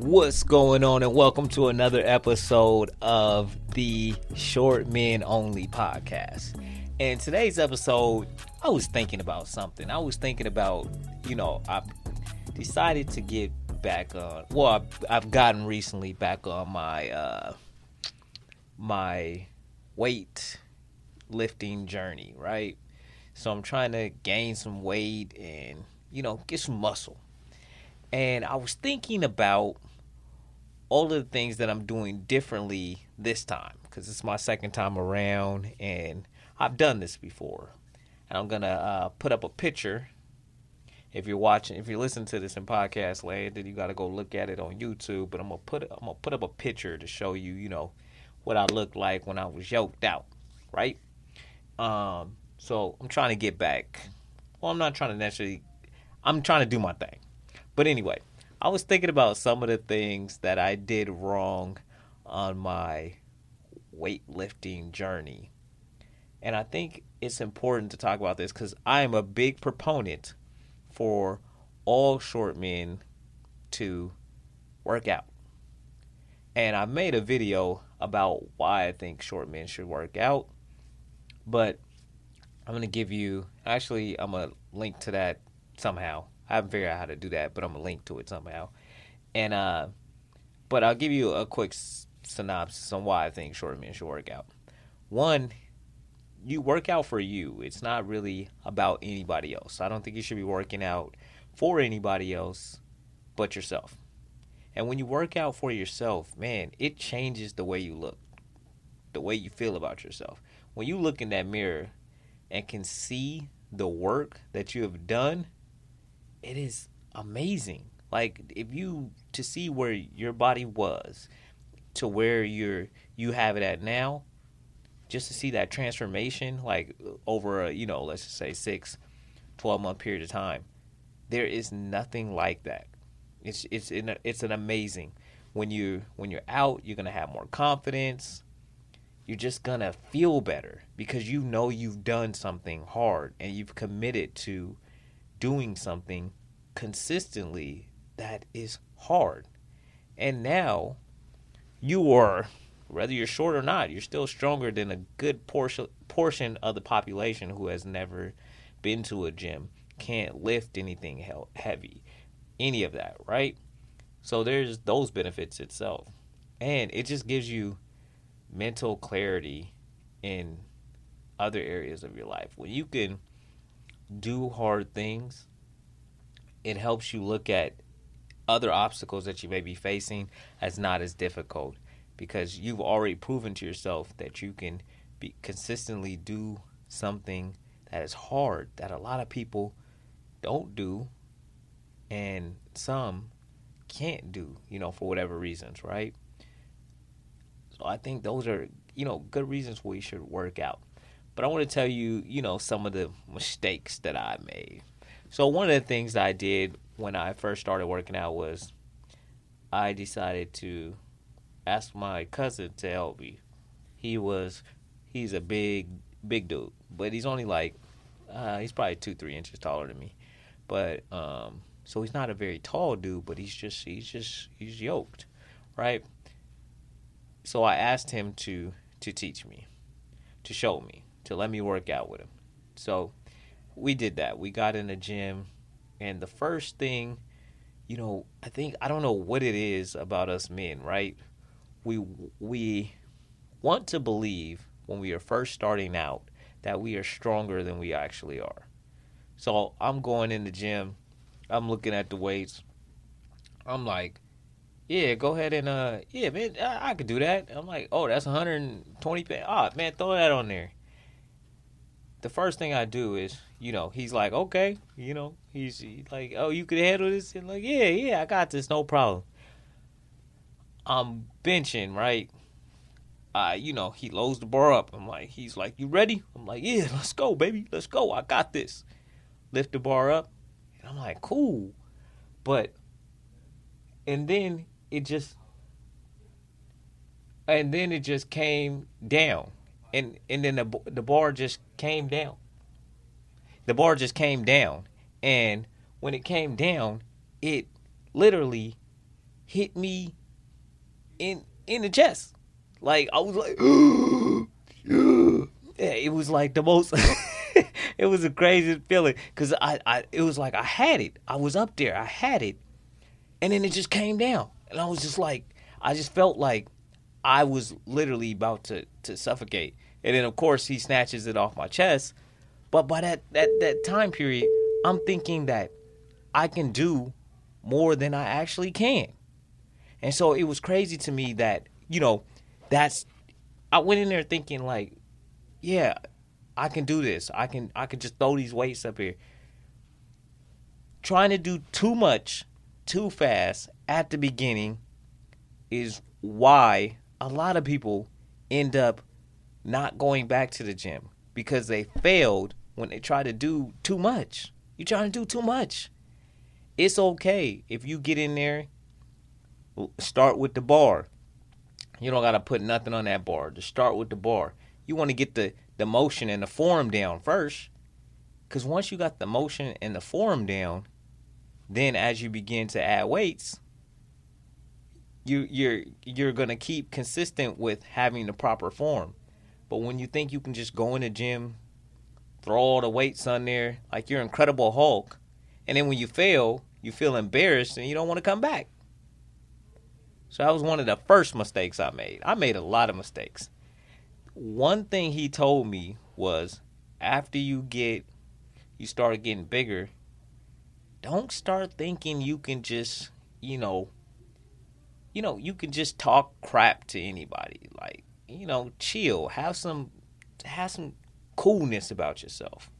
What's going on, and welcome to another episode of the Short Men Only podcast. And today's episode, I was thinking about something. I was thinking about, you know, I decided to get back on. Well, I've, gotten recently back on my uh, my weight lifting journey, right? So I'm trying to gain some weight and you know get some muscle. And I was thinking about all of the things that I'm doing differently this time because it's my second time around and I've done this before. And I'm gonna uh, put up a picture. If you're watching, if you're listening to this in podcast land, then you got to go look at it on YouTube. But I'm gonna put I'm gonna put up a picture to show you, you know, what I looked like when I was yoked out, right? Um, so I'm trying to get back. Well, I'm not trying to necessarily. I'm trying to do my thing. But anyway, I was thinking about some of the things that I did wrong on my weightlifting journey. And I think it's important to talk about this because I am a big proponent for all short men to work out. And I made a video about why I think short men should work out. But I'm going to give you, actually, I'm going to link to that somehow. I haven't figured out how to do that, but I'm to link to it somehow. And, uh, but I'll give you a quick synopsis on why I think short men should work out. One, you work out for you. It's not really about anybody else. I don't think you should be working out for anybody else but yourself. And when you work out for yourself, man, it changes the way you look, the way you feel about yourself. When you look in that mirror and can see the work that you have done, it is amazing. Like if you to see where your body was to where you're you have it at now, just to see that transformation like over a, you know, let's just say 6 12 month period of time. There is nothing like that. It's it's a, it's an amazing when you when you're out, you're gonna have more confidence. You're just gonna feel better because you know you've done something hard and you've committed to doing something consistently that is hard. And now you are whether you're short or not, you're still stronger than a good portion portion of the population who has never been to a gym, can't lift anything heavy, any of that, right? So there's those benefits itself. And it just gives you mental clarity in other areas of your life. When you can do hard things, it helps you look at other obstacles that you may be facing as not as difficult because you've already proven to yourself that you can be consistently do something that is hard that a lot of people don't do and some can't do, you know, for whatever reasons, right? So I think those are, you know, good reasons we should work out. But I want to tell you, you know, some of the mistakes that I made. So one of the things I did when I first started working out was I decided to ask my cousin to help me. He was he's a big big dude, but he's only like uh, he's probably two three inches taller than me. But um, so he's not a very tall dude, but he's just he's just he's yoked, right? So I asked him to to teach me, to show me, to let me work out with him. So we did that. We got in the gym, and the first thing, you know, I think I don't know what it is about us men, right? We we want to believe when we are first starting out that we are stronger than we actually are. So I'm going in the gym, I'm looking at the weights. I'm like, yeah, go ahead and uh, yeah, man, I, I could do that. I'm like, oh, that's 120 pounds. Oh, man, throw that on there. The first thing I do is, you know, he's like, okay, you know, he's, like, oh, you could handle this, and like, yeah, yeah, I got this, no problem. I'm benching, right? Uh, you know, he loads the bar up. I'm like, he's like, you ready? I'm like, yeah, let's go, baby, let's go. I got this. Lift the bar up, and I'm like, cool, but, and then it just, and then it just came down, and and then the the bar just came down. The bar just came down, and when it came down, it literally hit me in in the chest. Like I was like, yeah, it was like the most. it was the craziest feeling because I, I, it was like I had it. I was up there. I had it, and then it just came down, and I was just like, I just felt like I was literally about to to suffocate. And then of course he snatches it off my chest. But by that that that time period, I'm thinking that I can do more than I actually can. And so it was crazy to me that, you know, that's I went in there thinking like, yeah, I can do this. I can I can just throw these weights up here. Trying to do too much too fast at the beginning is why a lot of people end up not going back to the gym because they failed when they try to do too much. You're trying to do too much. It's okay if you get in there, start with the bar. You don't got to put nothing on that bar. Just start with the bar. You want to get the, the motion and the form down first. Because once you got the motion and the form down, then as you begin to add weights, you you're you're gonna keep consistent with having the proper form. But when you think you can just go in the gym, throw all the weights on there, like you're Incredible Hulk, and then when you fail, you feel embarrassed and you don't want to come back. So that was one of the first mistakes I made. I made a lot of mistakes. One thing he told me was after you get you start getting bigger, don't start thinking you can just, you know, you know, you can just talk crap to anybody. Like, you know, chill, have some have some coolness about yourself.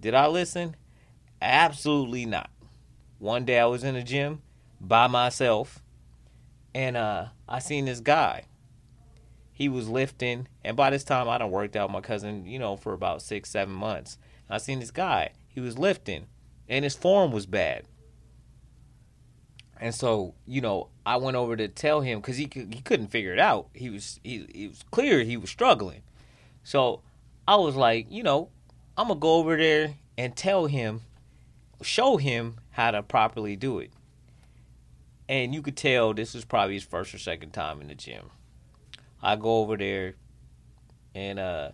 Did I listen? Absolutely not. One day I was in the gym by myself and uh I seen this guy. He was lifting and by this time I done worked out my cousin, you know, for about six, seven months. I seen this guy. He was lifting and his form was bad. And so, you know, I went over to tell him because he he couldn't figure it out. He was he it was clear he was struggling. So I was like, you know, I'm gonna go over there and tell him, show him how to properly do it. And you could tell this was probably his first or second time in the gym. I go over there and uh,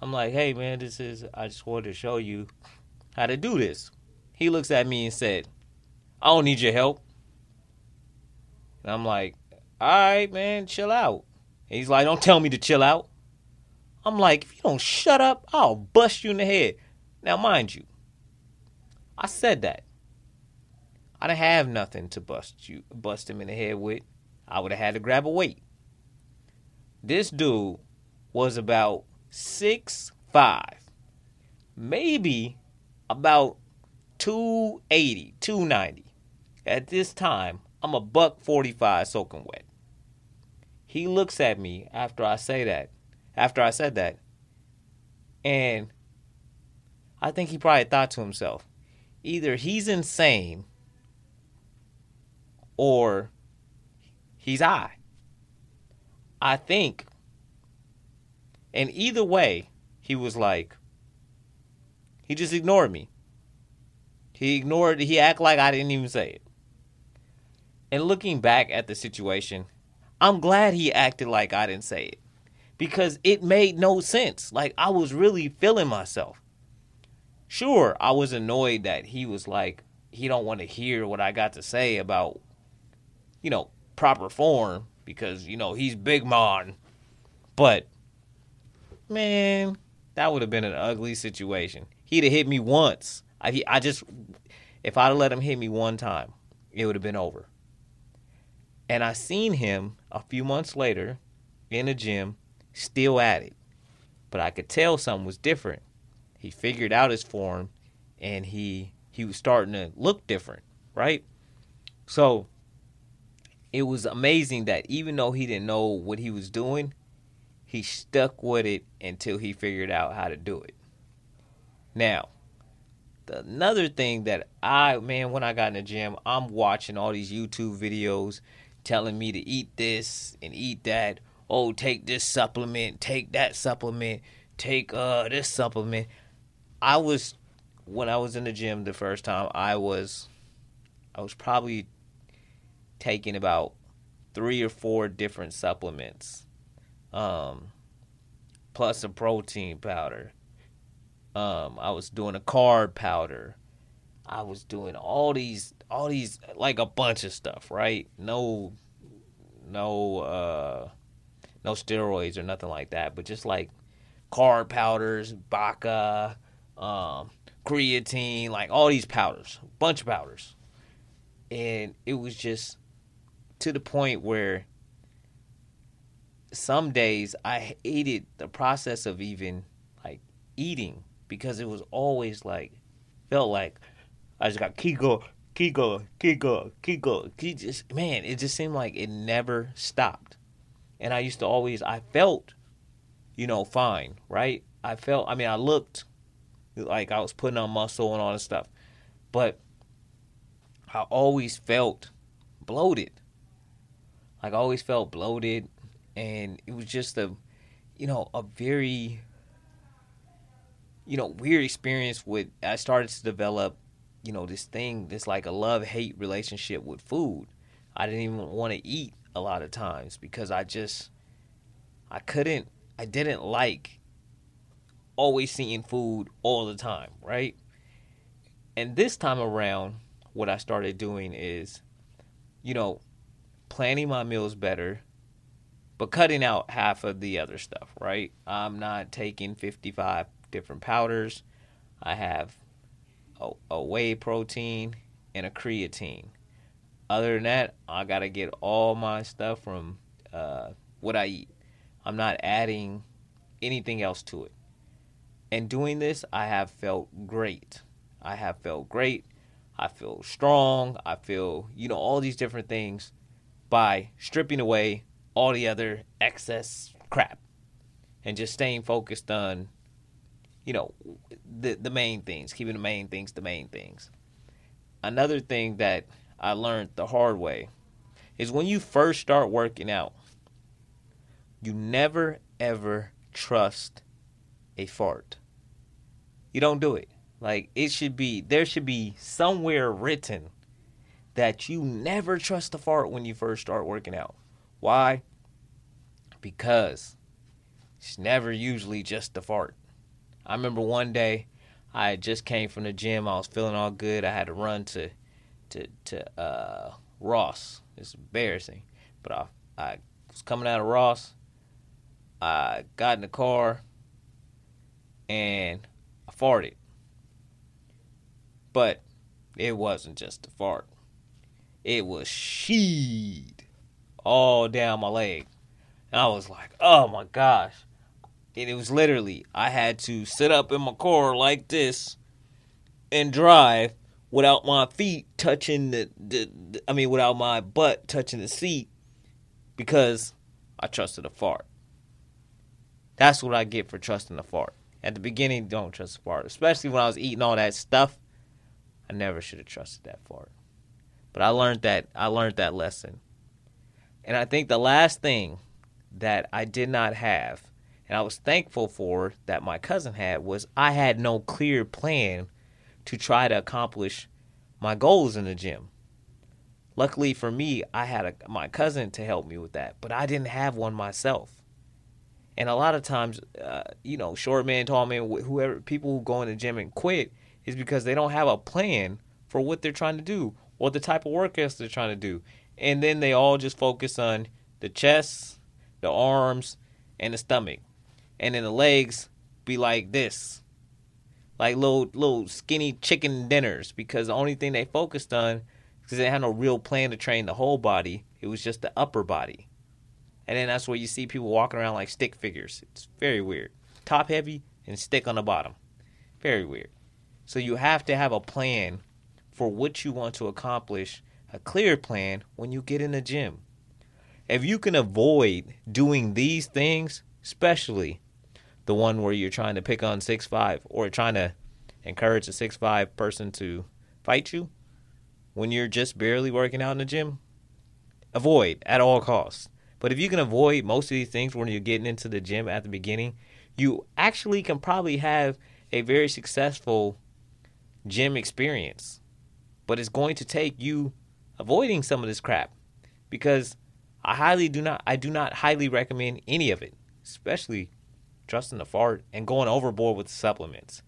I'm like, hey man, this is I just wanted to show you how to do this. He looks at me and said, I don't need your help. And I'm like, all right, man, chill out. And he's like, don't tell me to chill out. I'm like, if you don't shut up, I'll bust you in the head. Now, mind you, I said that. I didn't have nothing to bust you, bust him in the head with. I would have had to grab a weight. This dude was about six five, maybe about 280, 290. At this time, I'm a buck 45 soaking wet. He looks at me after I say that, after I said that, and I think he probably thought to himself, either he's insane or he's I. I think. And either way, he was like, he just ignored me. He ignored, he acted like I didn't even say it. And looking back at the situation, I'm glad he acted like I didn't say it because it made no sense. Like I was really feeling myself. Sure, I was annoyed that he was like he don't want to hear what I got to say about you know, proper form because you know, he's big man. But man, that would have been an ugly situation. He'd have hit me once. I I just if I'd have let him hit me one time, it would have been over. And I seen him a few months later in the gym, still at it. But I could tell something was different. He figured out his form and he he was starting to look different, right? So it was amazing that even though he didn't know what he was doing, he stuck with it until he figured out how to do it. Now, the, another thing that I man when I got in the gym, I'm watching all these YouTube videos telling me to eat this and eat that. Oh, take this supplement, take that supplement, take uh this supplement. I was when I was in the gym the first time, I was I was probably taking about three or four different supplements, um, plus a protein powder. Um, I was doing a carb powder. I was doing all these, all these, like a bunch of stuff, right? No, no, uh, no steroids or nothing like that, but just like carb powders, Baca, um, creatine, like all these powders, bunch of powders. And it was just to the point where some days I hated the process of even like eating because it was always like felt like I just got keep keep going, keep going, keep going. Keep just man, it just seemed like it never stopped. And I used to always I felt, you know, fine, right? I felt I mean I looked like I was putting on muscle and all this stuff. But I always felt bloated. Like I always felt bloated and it was just a you know, a very you know, weird experience with I started to develop, you know, this thing, this like a love hate relationship with food. I didn't even want to eat a lot of times because I just I couldn't I didn't like always seeing food all the time, right? And this time around, what I started doing is, you know, planning my meals better, but cutting out half of the other stuff, right? I'm not taking 55 different powders. I have a, whey protein and a creatine. Other than that, I got to get all my stuff from uh, what I eat. I'm not adding anything else to it. And doing this, I have felt great. I have felt great. I feel strong. I feel, you know, all these different things by stripping away all the other excess crap and just staying focused on, you know, the the main things, keeping the main things the main things. Another thing that I learned the hard way is when you first start working out, you never ever trust a fart. You don't do it. Like it should be there should be somewhere written that you never trust a fart when you first start working out. Why? Because it's never usually just a fart. I remember one day I just came from the gym. I was feeling all good. I had to run to to to uh, Ross. It's embarrassing, but I I was coming out of Ross. I got in the car and I farted. But it wasn't just a fart. It was sheed all down my leg. And I was like, oh my gosh. It was literally, I had to sit up in my car like this and drive without my feet touching the, the, the I mean, without my butt touching the seat because I trusted a fart. That's what I get for trusting a fart. At the beginning, don't trust a fart, especially when I was eating all that stuff. I never should have trusted that fart. But I learned that I learned that lesson. And I think the last thing that I did not have and I was thankful for that my cousin had was I had no clear plan to try to accomplish my goals in the gym. Luckily for me, I had a, my cousin to help me with that, but I didn't have one myself. And a lot of times, uh, you know, short man, tall man, whoever, people who go in the gym and quit is because they don't have a plan for what they're trying to do or the type of workouts they're trying to do. And then they all just focus on the chest, the arms, and the stomach. And then the legs be like this. Like little little skinny chicken dinners because the only thing they focused on because they had no real plan to train the whole body. It was just the upper body. And then that's where you see people walking around like stick figures. It's very weird. Top heavy and stick on the bottom. Very weird. So you have to have a plan for what you want to accomplish, a clear plan when you get in the gym. If you can avoid doing these things, especially the one where you're trying to pick on six five or trying to encourage a six five person to fight you when you're just barely working out in the gym, avoid at all costs. But if you can avoid most of these things when you're getting into the gym at the beginning, you actually can probably have a very successful gym experience. But it's going to take you avoiding some of this crap because I highly do not I do not highly recommend any of it, especially trusting the fart and going overboard with supplements.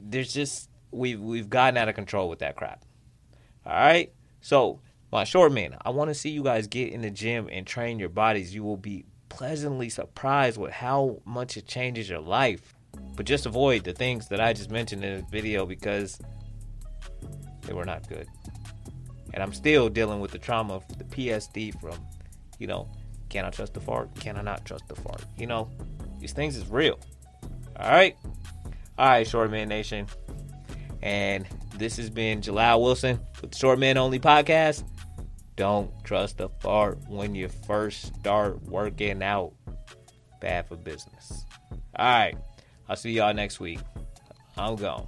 There's just we've we've gotten out of control with that crap. All right, so my short man, I want to see you guys get in the gym and train your bodies. You will be pleasantly surprised with how much it changes your life. But just avoid the things that I just mentioned in this video because they were not good. And I'm still dealing with the trauma, of the PSD from, you know, can I trust the fart? Can I not trust the fart? You know, these things is real. All right. All right, Short Man Nation. And this has been Jalal Wilson with the Short Man Only podcast. Don't trust the fart when you first start working out. Bad for business. All right. I'll see y'all next week. I'm gone.